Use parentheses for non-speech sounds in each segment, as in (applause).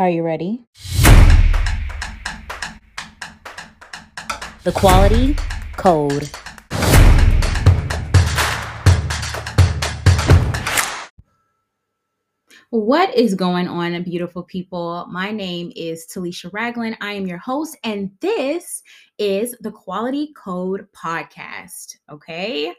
Are you ready? The Quality Code. What is going on, beautiful people? My name is Talisha Ragland. I am your host, and this is the Quality Code Podcast. Okay,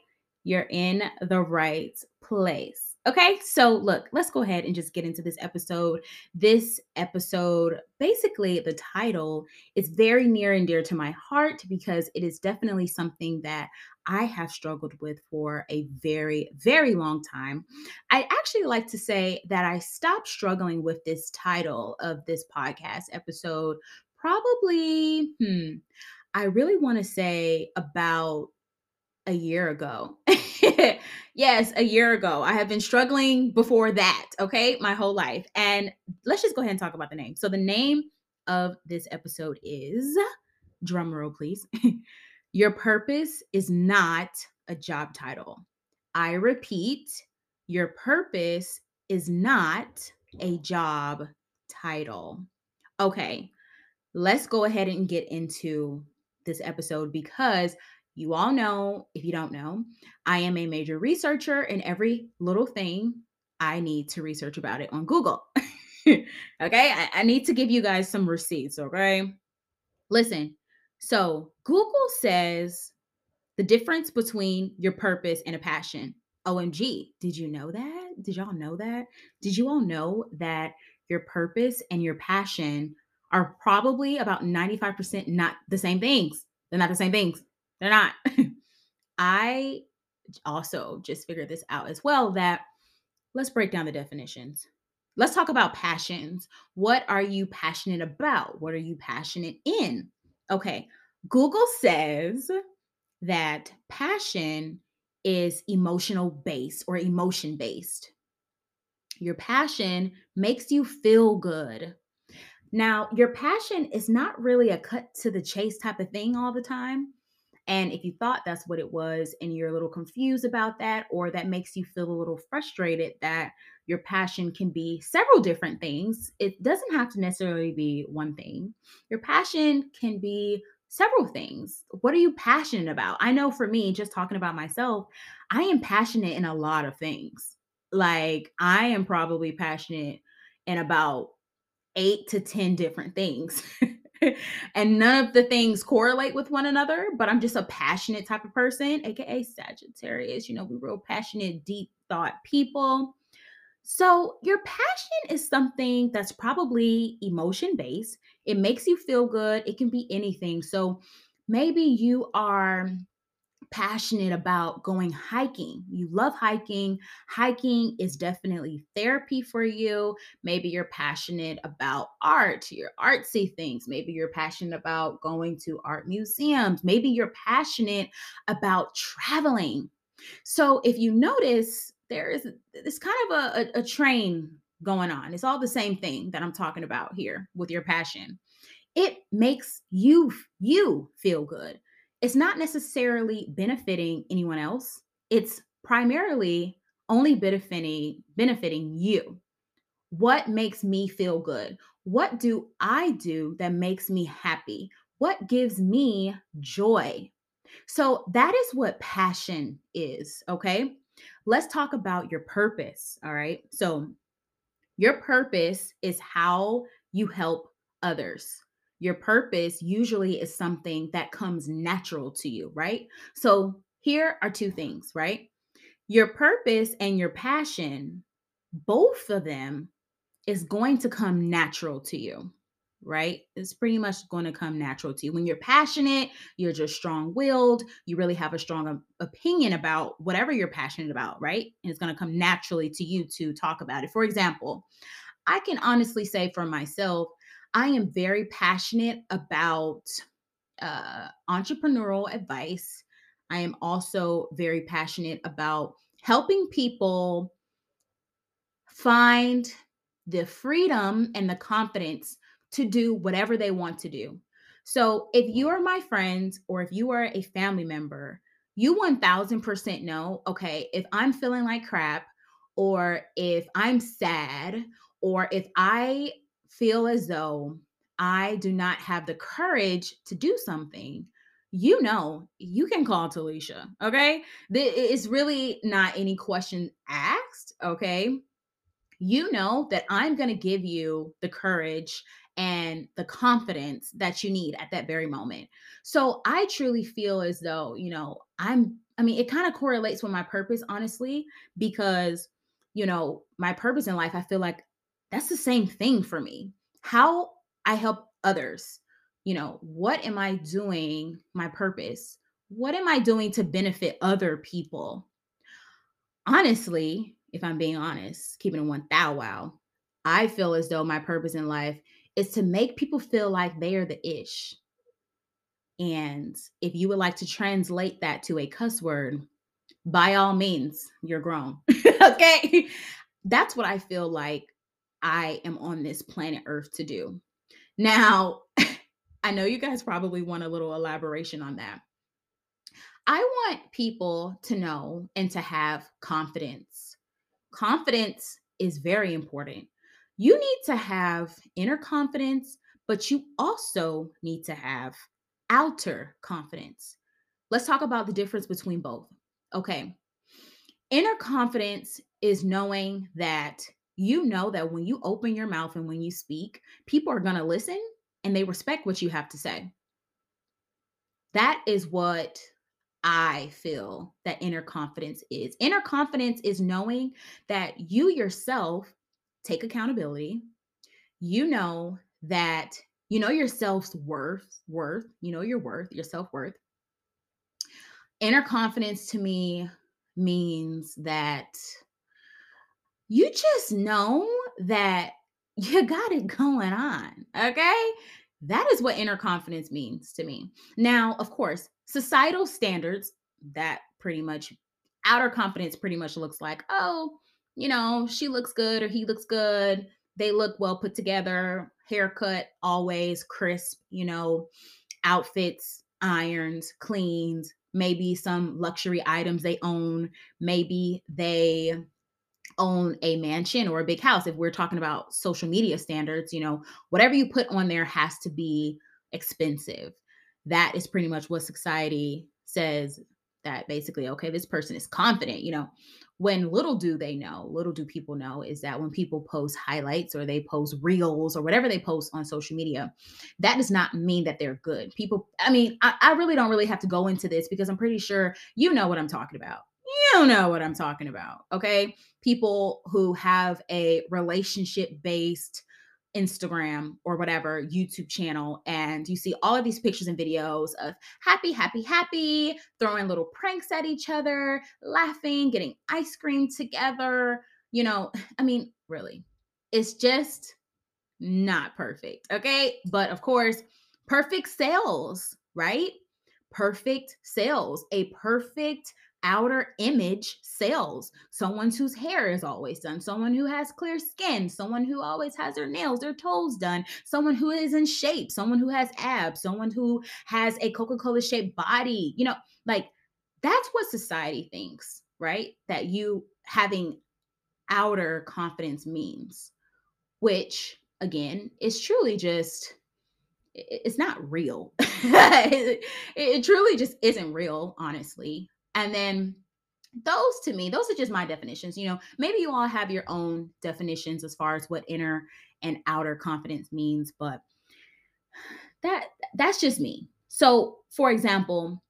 you're in the right place. Okay, so look, let's go ahead and just get into this episode. This episode, basically, the title is very near and dear to my heart because it is definitely something that I have struggled with for a very, very long time. I actually like to say that I stopped struggling with this title of this podcast episode probably, hmm, I really want to say about a year ago. (laughs) yes, a year ago. I have been struggling before that, okay, my whole life. And let's just go ahead and talk about the name. So, the name of this episode is drum roll, please. (laughs) your purpose is not a job title. I repeat, your purpose is not a job title. Okay, let's go ahead and get into this episode because you all know, if you don't know, I am a major researcher, and every little thing I need to research about it on Google. (laughs) okay, I, I need to give you guys some receipts. Okay, listen. So, Google says the difference between your purpose and a passion. OMG, did you know that? Did y'all know that? Did you all know that your purpose and your passion are probably about 95% not the same things? They're not the same things. They're not. (laughs) I also just figured this out as well that let's break down the definitions. Let's talk about passions. What are you passionate about? What are you passionate in? Okay, Google says that passion is emotional based or emotion based. Your passion makes you feel good. Now, your passion is not really a cut to the chase type of thing all the time. And if you thought that's what it was and you're a little confused about that, or that makes you feel a little frustrated that your passion can be several different things, it doesn't have to necessarily be one thing. Your passion can be several things. What are you passionate about? I know for me, just talking about myself, I am passionate in a lot of things. Like, I am probably passionate in about eight to 10 different things. (laughs) (laughs) and none of the things correlate with one another, but I'm just a passionate type of person, aka Sagittarius. You know, we real passionate, deep thought people. So, your passion is something that's probably emotion based. It makes you feel good. It can be anything. So, maybe you are passionate about going hiking. You love hiking. Hiking is definitely therapy for you. Maybe you're passionate about art, your artsy things. Maybe you're passionate about going to art museums. Maybe you're passionate about traveling. So if you notice, there is this kind of a, a, a train going on. It's all the same thing that I'm talking about here with your passion. It makes you you feel good it's not necessarily benefiting anyone else. It's primarily only benefiting benefiting you. What makes me feel good? What do I do that makes me happy? What gives me joy? So that is what passion is, okay? Let's talk about your purpose, all right? So your purpose is how you help others your purpose usually is something that comes natural to you, right? So here are two things, right? Your purpose and your passion, both of them is going to come natural to you, right? It's pretty much going to come natural to you. When you're passionate, you're just strong willed, you really have a strong opinion about whatever you're passionate about, right? And it's going to come naturally to you to talk about it. For example, I can honestly say for myself, I am very passionate about uh, entrepreneurial advice. I am also very passionate about helping people find the freedom and the confidence to do whatever they want to do. So, if you are my friend or if you are a family member, you 1000% know okay, if I'm feeling like crap, or if I'm sad, or if I feel as though I do not have the courage to do something, you know, you can call Talisha. Okay. It's really not any question asked. Okay. You know that I'm going to give you the courage and the confidence that you need at that very moment. So I truly feel as though, you know, I'm, I mean, it kind of correlates with my purpose, honestly, because, you know, my purpose in life, I feel like that's the same thing for me. How I help others, you know, what am I doing? My purpose. What am I doing to benefit other people? Honestly, if I'm being honest, keeping it one thou wow, I feel as though my purpose in life is to make people feel like they are the ish. And if you would like to translate that to a cuss word, by all means, you're grown. (laughs) okay. That's what I feel like I am on this planet Earth to do. Now, (laughs) I know you guys probably want a little elaboration on that. I want people to know and to have confidence. Confidence is very important you need to have inner confidence, but you also need to have outer confidence. Let's talk about the difference between both. Okay. Inner confidence is knowing that you know that when you open your mouth and when you speak, people are going to listen and they respect what you have to say. That is what I feel that inner confidence is. Inner confidence is knowing that you yourself take accountability. You know that you know yourself's worth, worth, you know your worth, your self-worth. Inner confidence to me means that you just know that (laughs) you got it going on. Okay? That is what inner confidence means to me. Now, of course, societal standards that pretty much outer confidence pretty much looks like, oh, you know, she looks good or he looks good. They look well put together, haircut always crisp, you know, outfits irons, cleaned, maybe some luxury items they own, maybe they own a mansion or a big house. If we're talking about social media standards, you know, whatever you put on there has to be expensive. That is pretty much what society says that basically, okay, this person is confident, you know when little do they know, little do people know, is that when people post highlights or they post reels or whatever they post on social media, that does not mean that they're good. People, I mean, I, I really don't really have to go into this because I'm pretty sure you know what I'm talking about. You know what I'm talking about. Okay. People who have a relationship based Instagram or whatever YouTube channel, and you see all of these pictures and videos of happy, happy, happy, throwing little pranks at each other, laughing, getting ice cream together. You know, (sighs) I mean, really, it's just not perfect. Okay. But of course, perfect sales, right? Perfect sales, a perfect outer image sells. Someone whose hair is always done, someone who has clear skin, someone who always has their nails, their toes done, someone who is in shape, someone who has abs, someone who has a Coca Cola shaped body. You know, like that's what society thinks, right? That you having outer confidence means, which again is truly just it's not real. (laughs) it, it, truly just isn't real, honestly. And then those to me, those are just my definitions. You know, maybe you all have your own definitions as far as what inner and outer confidence means, but that that's just me. So, for example,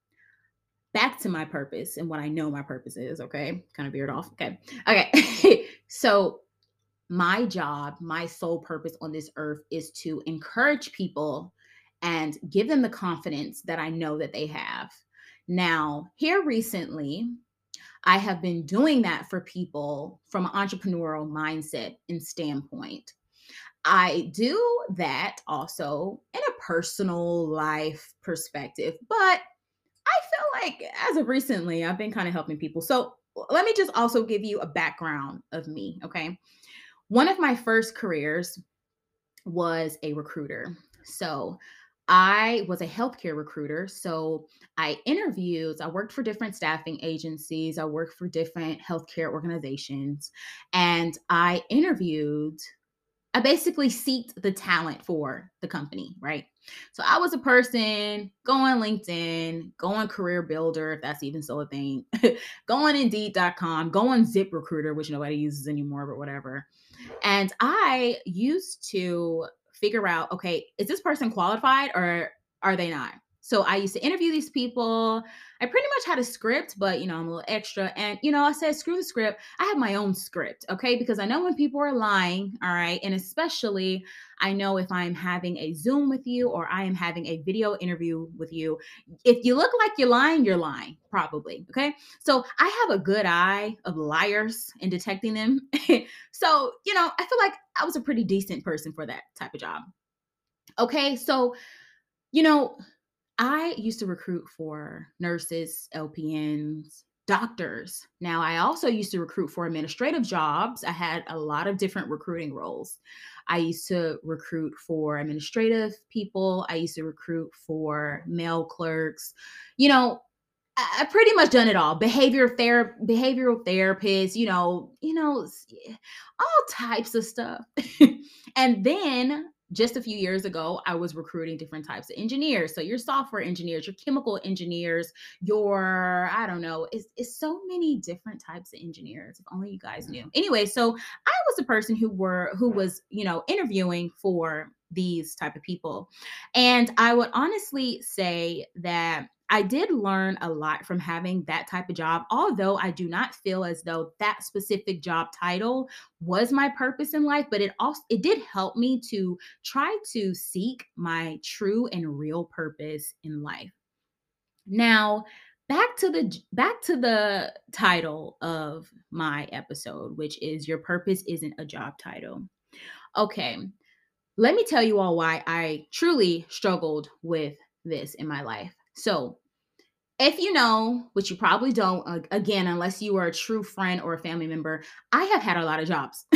back to my purpose and what I know my purpose is, okay? Kind of veered off. Okay. Okay. (laughs) so, my job, my sole purpose on this earth is to encourage people and give them the confidence that I know that they have now, here recently, I have been doing that for people from an entrepreneurial mindset and standpoint. I do that also in a personal life perspective, but I feel like as of recently, I've been kind of helping people. So let me just also give you a background of me, okay? One of my first careers was a recruiter. So I was a healthcare recruiter. So I interviewed, I worked for different staffing agencies, I worked for different healthcare organizations, and I interviewed I basically seeked the talent for the company, right? So I was a person going LinkedIn, going Career Builder, if that's even still a thing, (laughs) going Indeed.com, going ZipRecruiter, which nobody uses anymore, but whatever. And I used to figure out, okay, is this person qualified or are they not? So I used to interview these people. I pretty much had a script, but you know, I'm a little extra. And you know, I said, screw the script. I have my own script, okay? Because I know when people are lying, all right, and especially I know if I'm having a Zoom with you or I am having a video interview with you. If you look like you're lying, you're lying, probably. Okay. So I have a good eye of liars and detecting them. (laughs) so, you know, I feel like I was a pretty decent person for that type of job. Okay. So, you know, I used to recruit for nurses, LPNs, doctors. Now, I also used to recruit for administrative jobs. I had a lot of different recruiting roles. I used to recruit for administrative people, I used to recruit for mail clerks. You know, I pretty much done it all. Behavior ther- behavioral therapists, you know, you know, all types of stuff. (laughs) and then just a few years ago, I was recruiting different types of engineers. So your software engineers, your chemical engineers, your, I don't know, it's, it's so many different types of engineers. If only you guys mm-hmm. knew. Anyway, so I was a person who were who was, you know, interviewing for these type of people. And I would honestly say that I did learn a lot from having that type of job, although I do not feel as though that specific job title was my purpose in life, but it also it did help me to try to seek my true and real purpose in life. Now, back to the back to the title of my episode, which is your purpose isn't a job title. Okay. Let me tell you all why I truly struggled with this in my life. So, if you know, which you probably don't, uh, again, unless you are a true friend or a family member, I have had a lot of jobs. (laughs)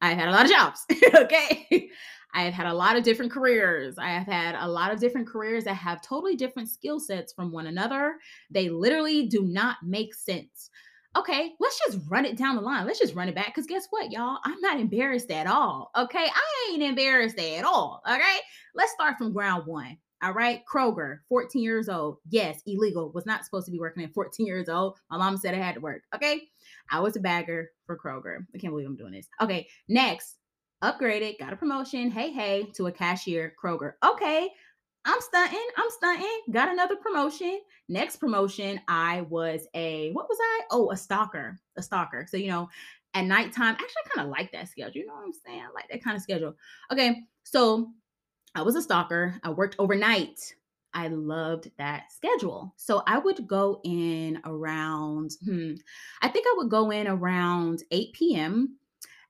I've had a lot of jobs. (laughs) okay. I have had a lot of different careers. I have had a lot of different careers that have totally different skill sets from one another. They literally do not make sense. Okay, let's just run it down the line. Let's just run it back. Because guess what, y'all? I'm not embarrassed at all. Okay, I ain't embarrassed at all. Okay, let's start from ground one. All right. Kroger, 14 years old. Yes, illegal. Was not supposed to be working at 14 years old. My mom said I had to work. Okay. I was a bagger for Kroger. I can't believe I'm doing this. Okay. Next, upgraded, got a promotion. Hey, hey, to a cashier, Kroger. Okay. I'm stunting. I'm stunting. Got another promotion. Next promotion, I was a, what was I? Oh, a stocker. A stocker. So, you know, at nighttime, actually, I kind of like that schedule. You know what I'm saying? I like that kind of schedule. Okay. So I was a stocker. I worked overnight. I loved that schedule. So I would go in around, hmm, I think I would go in around 8 p.m.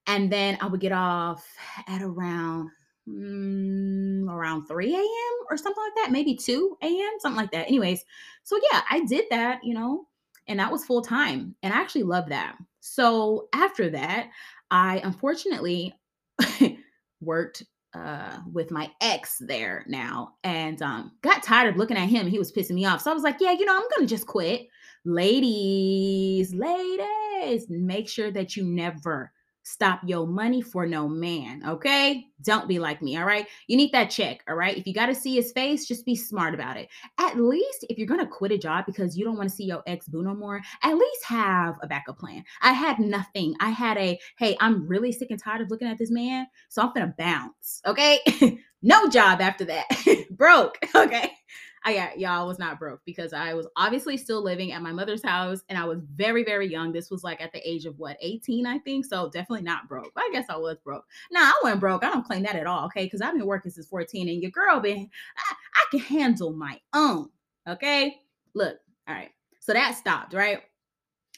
And then I would get off at around mm, around 3 a.m. or something like that, maybe 2 a.m., something like that. Anyways, so yeah, I did that, you know, and that was full time. And I actually loved that. So after that, I unfortunately (laughs) worked uh, with my ex there now and um, got tired of looking at him. He was pissing me off. So I was like, yeah, you know, I'm going to just quit. Ladies, ladies, make sure that you never Stop your money for no man, okay? Don't be like me, all right? You need that check, all right? If you got to see his face, just be smart about it. At least if you're going to quit a job because you don't want to see your ex boo no more, at least have a backup plan. I had nothing. I had a, hey, I'm really sick and tired of looking at this man, so I'm going to bounce, okay? (laughs) no job after that. (laughs) Broke, (laughs) okay? I got y'all was not broke because I was obviously still living at my mother's house and I was very, very young. This was like at the age of what, 18, I think. So definitely not broke. I guess I was broke. Nah, I wasn't broke. I don't claim that at all. Okay. Because I've been working since 14 and your girl been, I, I can handle my own. Okay. Look, all right. So that stopped, right?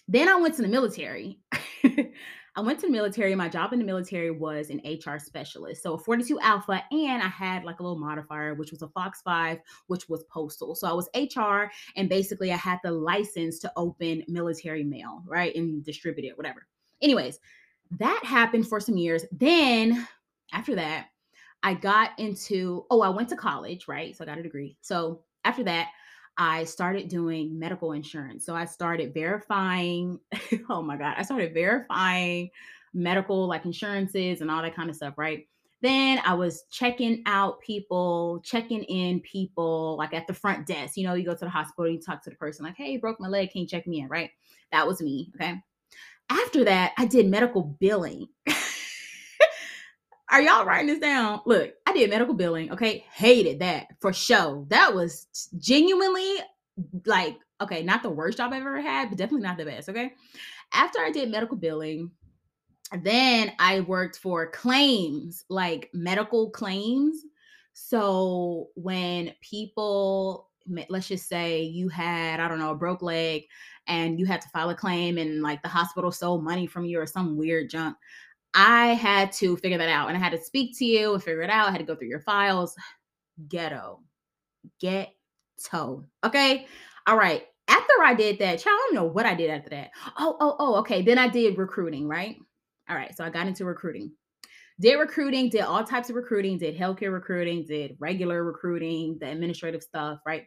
Then I went to the military. (laughs) I went to the military. My job in the military was an HR specialist. So 42 Alpha, and I had like a little modifier, which was a Fox 5, which was postal. So I was HR, and basically I had the license to open military mail, right? And distribute it, whatever. Anyways, that happened for some years. Then after that, I got into, oh, I went to college, right? So I got a degree. So after that, I started doing medical insurance. So I started verifying, (laughs) oh my God, I started verifying medical like insurances and all that kind of stuff, right? Then I was checking out people, checking in people, like at the front desk. You know, you go to the hospital, you talk to the person, like, hey, broke my leg, can you check me in? Right? That was me. Okay. After that, I did medical billing. (laughs) Are y'all writing this down? Look, I did medical billing. Okay. Hated that for sure. That was genuinely like, okay, not the worst job I've ever had, but definitely not the best. Okay. After I did medical billing, then I worked for claims, like medical claims. So when people, let's just say you had, I don't know, a broke leg and you had to file a claim and like the hospital stole money from you or some weird junk, I had to figure that out and I had to speak to you and figure it out. I had to go through your files. Ghetto. Get toe. Okay. All right. After I did that, child, I don't know what I did after that. Oh, oh, oh, okay. Then I did recruiting, right? All right. So I got into recruiting. Did recruiting, did all types of recruiting, did healthcare recruiting, did regular recruiting, the administrative stuff, right?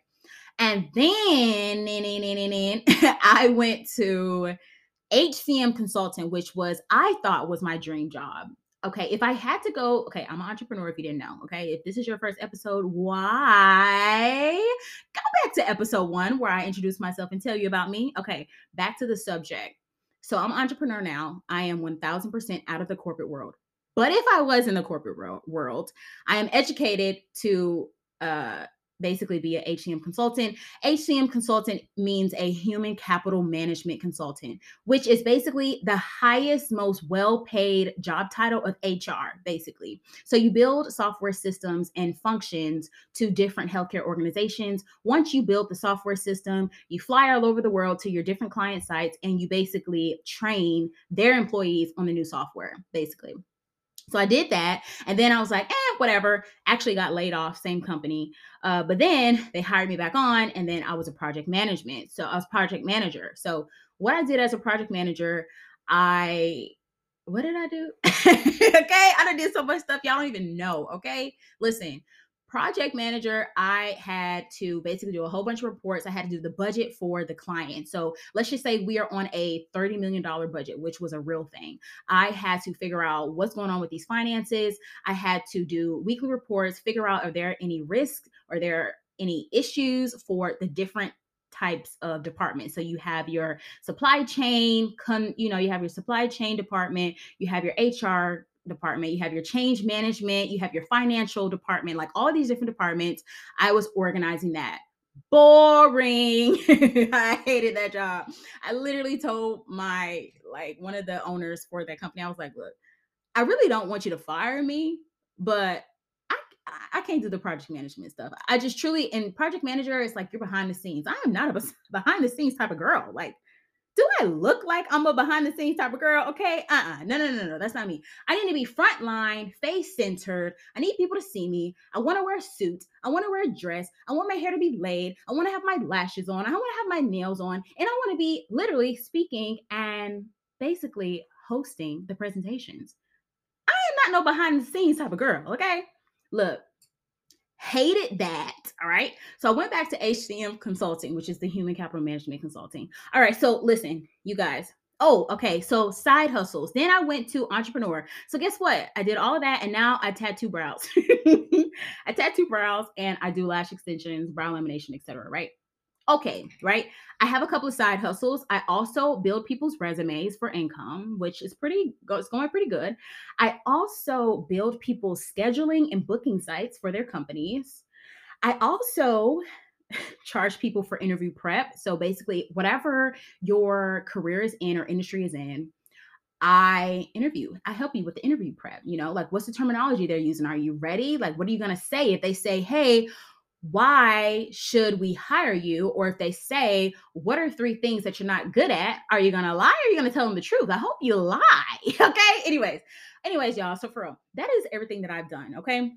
And then, (laughs) I went to HCM consultant, which was I thought was my dream job. Okay, if I had to go, okay, I'm an entrepreneur if you didn't know. Okay, if this is your first episode, why? Go back to episode one where I introduce myself and tell you about me. Okay, back to the subject. So I'm entrepreneur now. I am 1000% out of the corporate world. But if I was in the corporate world, I am educated to uh, basically be an HCM consultant. HCM consultant means a human capital management consultant, which is basically the highest, most well paid job title of HR, basically. So you build software systems and functions to different healthcare organizations. Once you build the software system, you fly all over the world to your different client sites and you basically train their employees on the new software, basically. So I did that. And then I was like, eh, whatever. Actually got laid off, same company. Uh, but then they hired me back on, and then I was a project management. So I was project manager. So what I did as a project manager, I what did I do? (laughs) okay, I done did so much stuff y'all don't even know. Okay, listen, project manager, I had to basically do a whole bunch of reports. I had to do the budget for the client. So let's just say we are on a $30 million budget, which was a real thing. I had to figure out what's going on with these finances. I had to do weekly reports, figure out are there any risks, are there any issues for the different types of departments. So you have your supply chain, con, you know, you have your supply chain department, you have your HR department, you have your change management, you have your financial department, like all these different departments. I was organizing that. Boring. (laughs) I hated that job. I literally told my like one of the owners for that company, I was like, look, I really don't want you to fire me, but I I can't do the project management stuff. I just truly in project manager, it's like you're behind the scenes. I am not a behind the scenes type of girl. Like do I look like I'm a behind the scenes type of girl? Okay. Uh uh-uh. uh No, no, no, no. That's not me. I need to be frontline, face centered. I need people to see me. I want to wear a suit. I want to wear a dress. I want my hair to be laid. I want to have my lashes on. I want to have my nails on. And I want to be literally speaking and basically hosting the presentations. I am not no behind the scenes type of girl. Okay. Look, hated that. All right. So I went back to HCM consulting, which is the human capital management consulting. All right. So listen, you guys. Oh, okay. So side hustles. Then I went to entrepreneur. So guess what? I did all that and now I tattoo brows. (laughs) I tattoo brows and I do lash extensions, brow lamination, etc. Right okay, right? I have a couple of side hustles. I also build people's resumes for income, which is pretty it's going pretty good. I also build people's scheduling and booking sites for their companies. I also (laughs) charge people for interview prep. So basically, whatever your career is in or industry is in, I interview. I help you with the interview prep. You know, like what's the terminology they're using? Are you ready? Like, what are you going to say if they say, hey, why should we hire you? Or if they say, what are three things that you're not good at? Are you gonna lie or are you gonna tell them the truth? I hope you lie. (laughs) okay. Anyways, anyways, y'all. So for real, that is everything that I've done. Okay.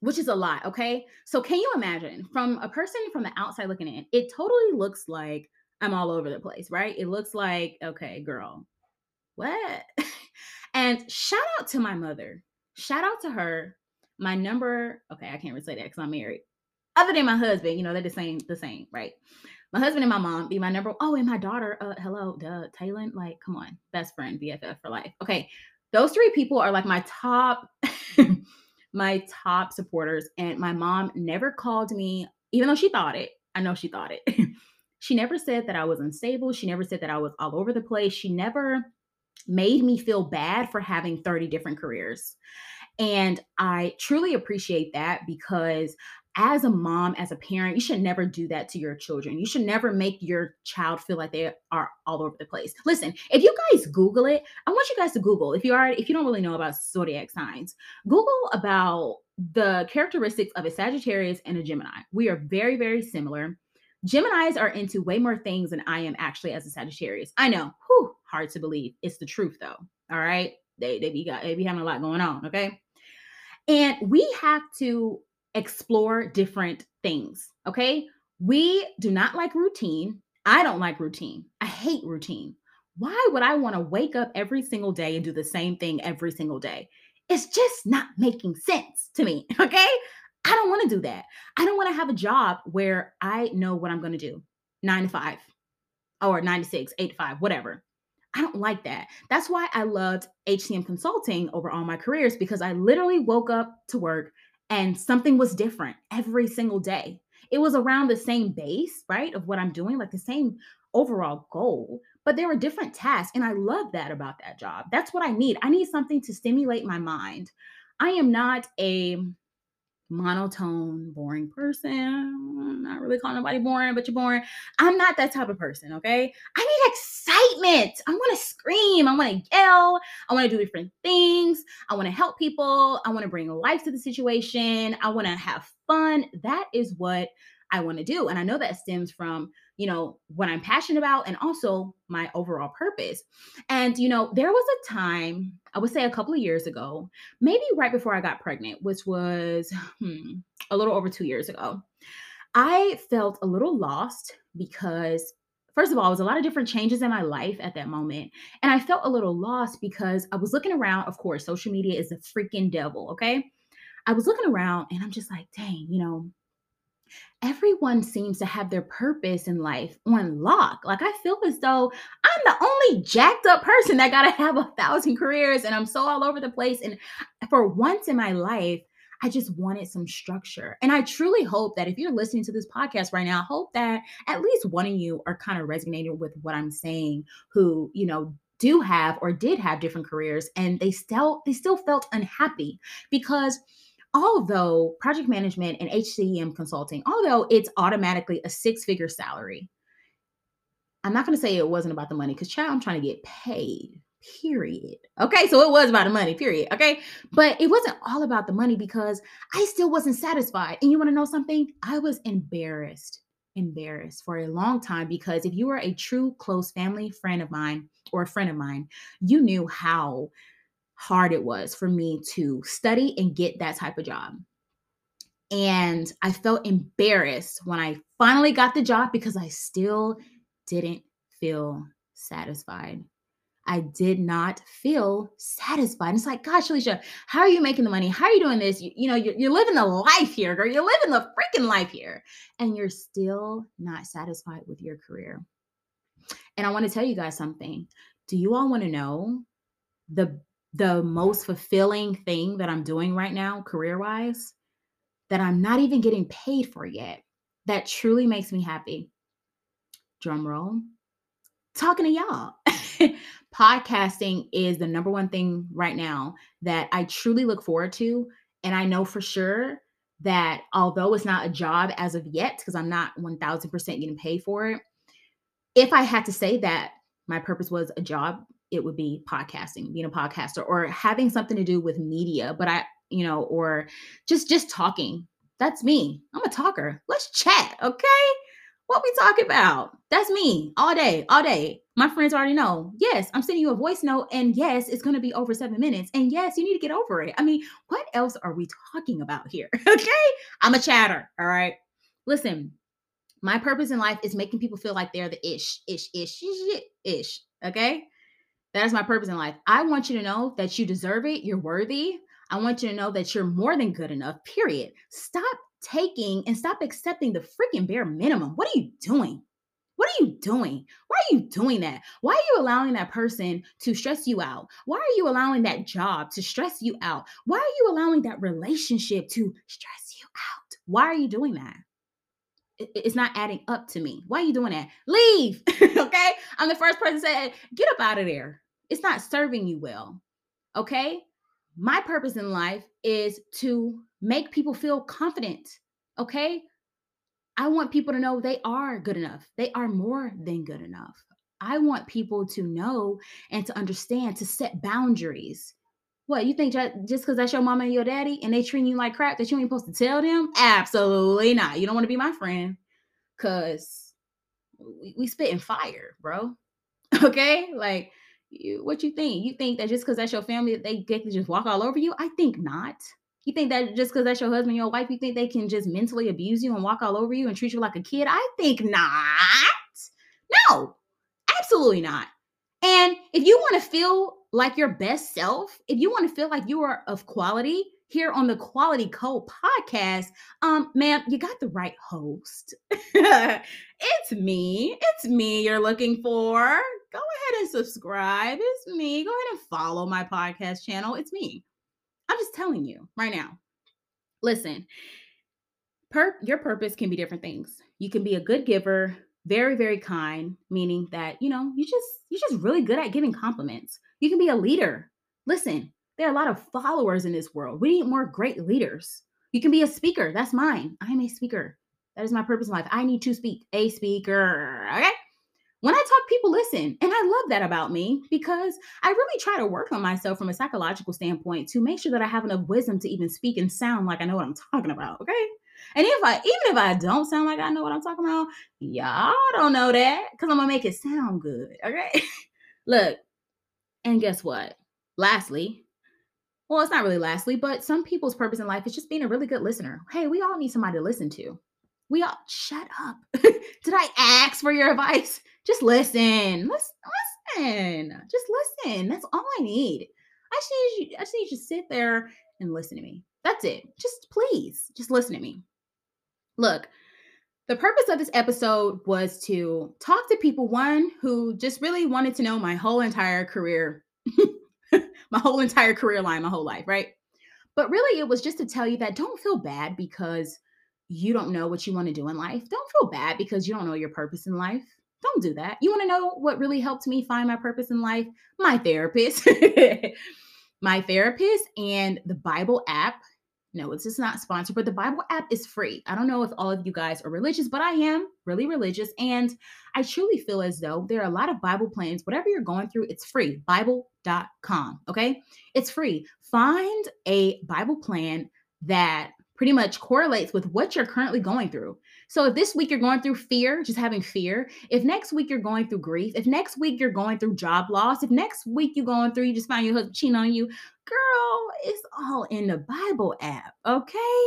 Which is a lot. Okay. So can you imagine from a person from the outside looking in, it totally looks like I'm all over the place, right? It looks like, okay, girl, what? (laughs) and shout out to my mother. Shout out to her. My number, okay, I can't really say that because I'm married other than my husband, you know, they're the same, the same, right? My husband and my mom be my number. Oh, and my daughter. Uh, hello, duh, Taylor. Like, come on, best friend, BFF for life. Okay, those three people are like my top (laughs) my top supporters. And my mom never called me, even though she thought it. I know she thought it. (laughs) she never said that I was unstable. She never said that I was all over the place. She never made me feel bad for having 30 different careers. And I truly appreciate that because as a mom, as a parent, you should never do that to your children. You should never make your child feel like they are all over the place. Listen, if you guys Google it, I want you guys to Google. If you are, if you don't really know about zodiac signs, Google about the characteristics of a Sagittarius and a Gemini. We are very, very similar. Geminis are into way more things than I am actually as a Sagittarius. I know, whew, hard to believe. It's the truth though. All right. They they be got they be having a lot going on. Okay. And we have to explore different things. Okay. We do not like routine. I don't like routine. I hate routine. Why would I want to wake up every single day and do the same thing every single day? It's just not making sense to me. (laughs) Okay. I don't want to do that. I don't want to have a job where I know what I'm going to do nine to five or nine to six, eight to five, whatever. I don't like that. That's why I loved HCM consulting over all my careers because I literally woke up to work and something was different every single day. It was around the same base, right, of what I'm doing, like the same overall goal, but there were different tasks. And I love that about that job. That's what I need. I need something to stimulate my mind. I am not a monotone, boring person. I'm not really calling nobody boring, but you're boring. I'm not that type of person, okay? I need excitement. I want to scream. I want to yell. I want to do different things. I want to help people. I want to bring life to the situation. I want to have fun. That is what I want to do. And I know that stems from, you know, what I'm passionate about and also my overall purpose. And, you know, there was a time, I would say a couple of years ago, maybe right before I got pregnant, which was (sighs) hmm, a little over two years ago. I felt a little lost because first of all, it was a lot of different changes in my life at that moment. And I felt a little lost because I was looking around. Of course, social media is a freaking devil. Okay. I was looking around and I'm just like, dang, you know, everyone seems to have their purpose in life on lock. Like I feel as though I'm the only jacked up person that got to have a thousand careers and I'm so all over the place. And for once in my life, I just wanted some structure. And I truly hope that if you're listening to this podcast right now, I hope that at least one of you are kind of resonating with what I'm saying, who, you know, do have or did have different careers and they still they still felt unhappy because although project management and HCM consulting, although it's automatically a six figure salary, I'm not going to say it wasn't about the money because, child, I'm trying to get paid, period. Okay. So it was about the money, period. Okay. But it wasn't all about the money because I still wasn't satisfied. And you want to know something? I was embarrassed, embarrassed for a long time because if you were a true close family friend of mine or a friend of mine, you knew how hard it was for me to study and get that type of job. And I felt embarrassed when I finally got the job because I still didn't feel satisfied. I did not feel satisfied. It's like, gosh, Alicia, how are you making the money? How are you doing this? You, you know, you're, you're living the life here, girl. You're living the freaking life here. And you're still not satisfied with your career. And I want to tell you guys something. Do you all want to know the the most fulfilling thing that I'm doing right now, career wise, that I'm not even getting paid for yet, that truly makes me happy. Drum roll. Talking to y'all. (laughs) Podcasting is the number one thing right now that I truly look forward to. And I know for sure that although it's not a job as of yet, because I'm not 1000% getting paid for it, if I had to say that my purpose was a job it would be podcasting, being a podcaster or having something to do with media, but I, you know, or just just talking. That's me. I'm a talker. Let's chat, okay? What we talking about? That's me all day, all day. My friends already know. Yes, I'm sending you a voice note, and yes, it's going to be over seven minutes. And yes, you need to get over it. I mean, what else are we talking about here? (laughs) Okay, I'm a chatter. All right. Listen, my purpose in life is making people feel like they're the ish, ish, ish, ish, ish. Okay. That is my purpose in life. I want you to know that you deserve it. You're worthy. I want you to know that you're more than good enough, period. Stop taking and stop accepting the freaking bare minimum. What are you doing? What are you doing? Why are you doing that? Why are you allowing that person to stress you out? Why are you allowing that job to stress you out? Why are you allowing that relationship to stress you out? Why are you doing that? It's not adding up to me. Why are you doing that? Leave. (laughs) okay. I'm the first person say, get up out of there. It's not serving you well. Okay. My purpose in life is to make people feel confident. Okay. I want people to know they are good enough. They are more than good enough. I want people to know and to understand, to set boundaries. What, you think just because that's your mama and your daddy and they treat you like crap that you ain't supposed to tell them? Absolutely not. You don't want to be my friend because we, we spit in fire, bro. (laughs) Okay? Like, you, what you think? You think that just because that's your family, they get to just walk all over you? I think not. You think that just because that's your husband, your wife, you think they can just mentally abuse you and walk all over you and treat you like a kid? I think not. No, absolutely not. And if you want to feel like your best self, if you want to feel like you are of quality here on the Quality Code podcast, um, ma'am, you got the right host. (laughs) it's me. It's me you're looking for. Go ahead and subscribe. It's me. Go ahead and follow my podcast channel. It's me. I'm just telling you right now. Listen, per- your purpose can be different things. You can be a good giver, very very kind, meaning that, you know, you just you're just really good at giving compliments. You can be a leader. Listen, there are a lot of followers in this world. We need more great leaders. You can be a speaker. That's mine. I'm a speaker. That is my purpose in life. I need to speak. A speaker. Okay? when I talk, people listen. And I love that about me because I really try to work on myself from a psychological standpoint to make sure that I have enough wisdom to even speak and sound like I know what I'm talking about. Okay. And if I, even if I don't sound like I know what I'm talking about, y'all don't know that because I'm going to make it sound good. Okay. (laughs) Look, and guess what? Lastly, well, it's not really lastly, but some people's purpose in life is just being a really good listener. Hey, we all need somebody to listen to. We all shut up. (laughs) Did I ask for your advice? Just listen. Listen. Just listen. That's all I need. I just need you, I just need you to sit there and listen to me. That's it. Just please, just listen to me. Look, the purpose of this episode was to talk to people, one who just really wanted to know my whole entire career, (laughs) my whole entire career line, my whole life, right? But really, it was just to tell you that don't feel bad because you don't know what you want to do in life. Don't feel bad because you don't know your purpose in life. Don't do that. You want to know what really helped me find my purpose in life? My therapist. (laughs) my therapist and the Bible app. No, it's just not sponsored, but the Bible app is free. I don't know if all of you guys are religious, but I am really religious. And I truly feel as though there are a lot of Bible plans. Whatever you're going through, it's free. Bible.com. Okay. It's free. Find a Bible plan that pretty much correlates with what you're currently going through. So if this week you're going through fear, just having fear, if next week you're going through grief, if next week you're going through job loss, if next week you're going through, you just find your husband cheating on you, girl, it's all in the Bible app, okay?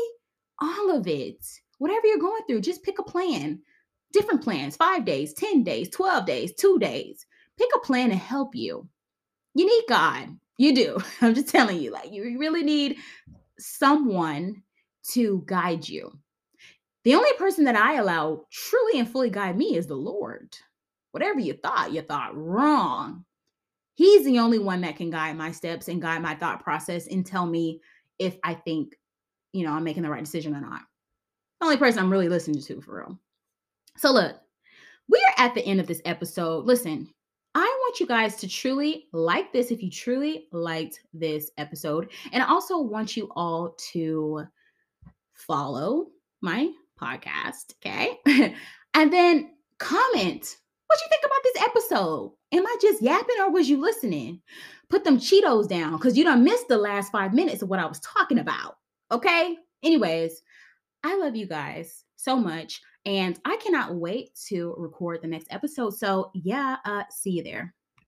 All of it. Whatever you're going through, just pick a plan. Different plans, five days, 10 days, 12 days, two days. Pick a plan to help you. You need God. You do. (laughs) I'm just telling you, like, you really need someone to guide you. The only person that I allow truly and fully guide me is the Lord. Whatever you thought, you thought wrong. He's the only one that can guide my steps and guide my thought process and tell me if I think, you know, I'm making the right decision or not. The only person I'm really listening to for real. So look, we are at the end of this episode. Listen, I want you guys to truly like this if you truly liked this episode. And I also want you all to follow my podcast, okay? (laughs) and then comment what you think about this episode. Am I just yapping or was you listening? Put them Cheetos down because you don't miss the last five minutes of what I was talking about. Okay. Anyways, I love you guys so much. And I cannot wait to record the next episode. So, yeah, uh, see you there.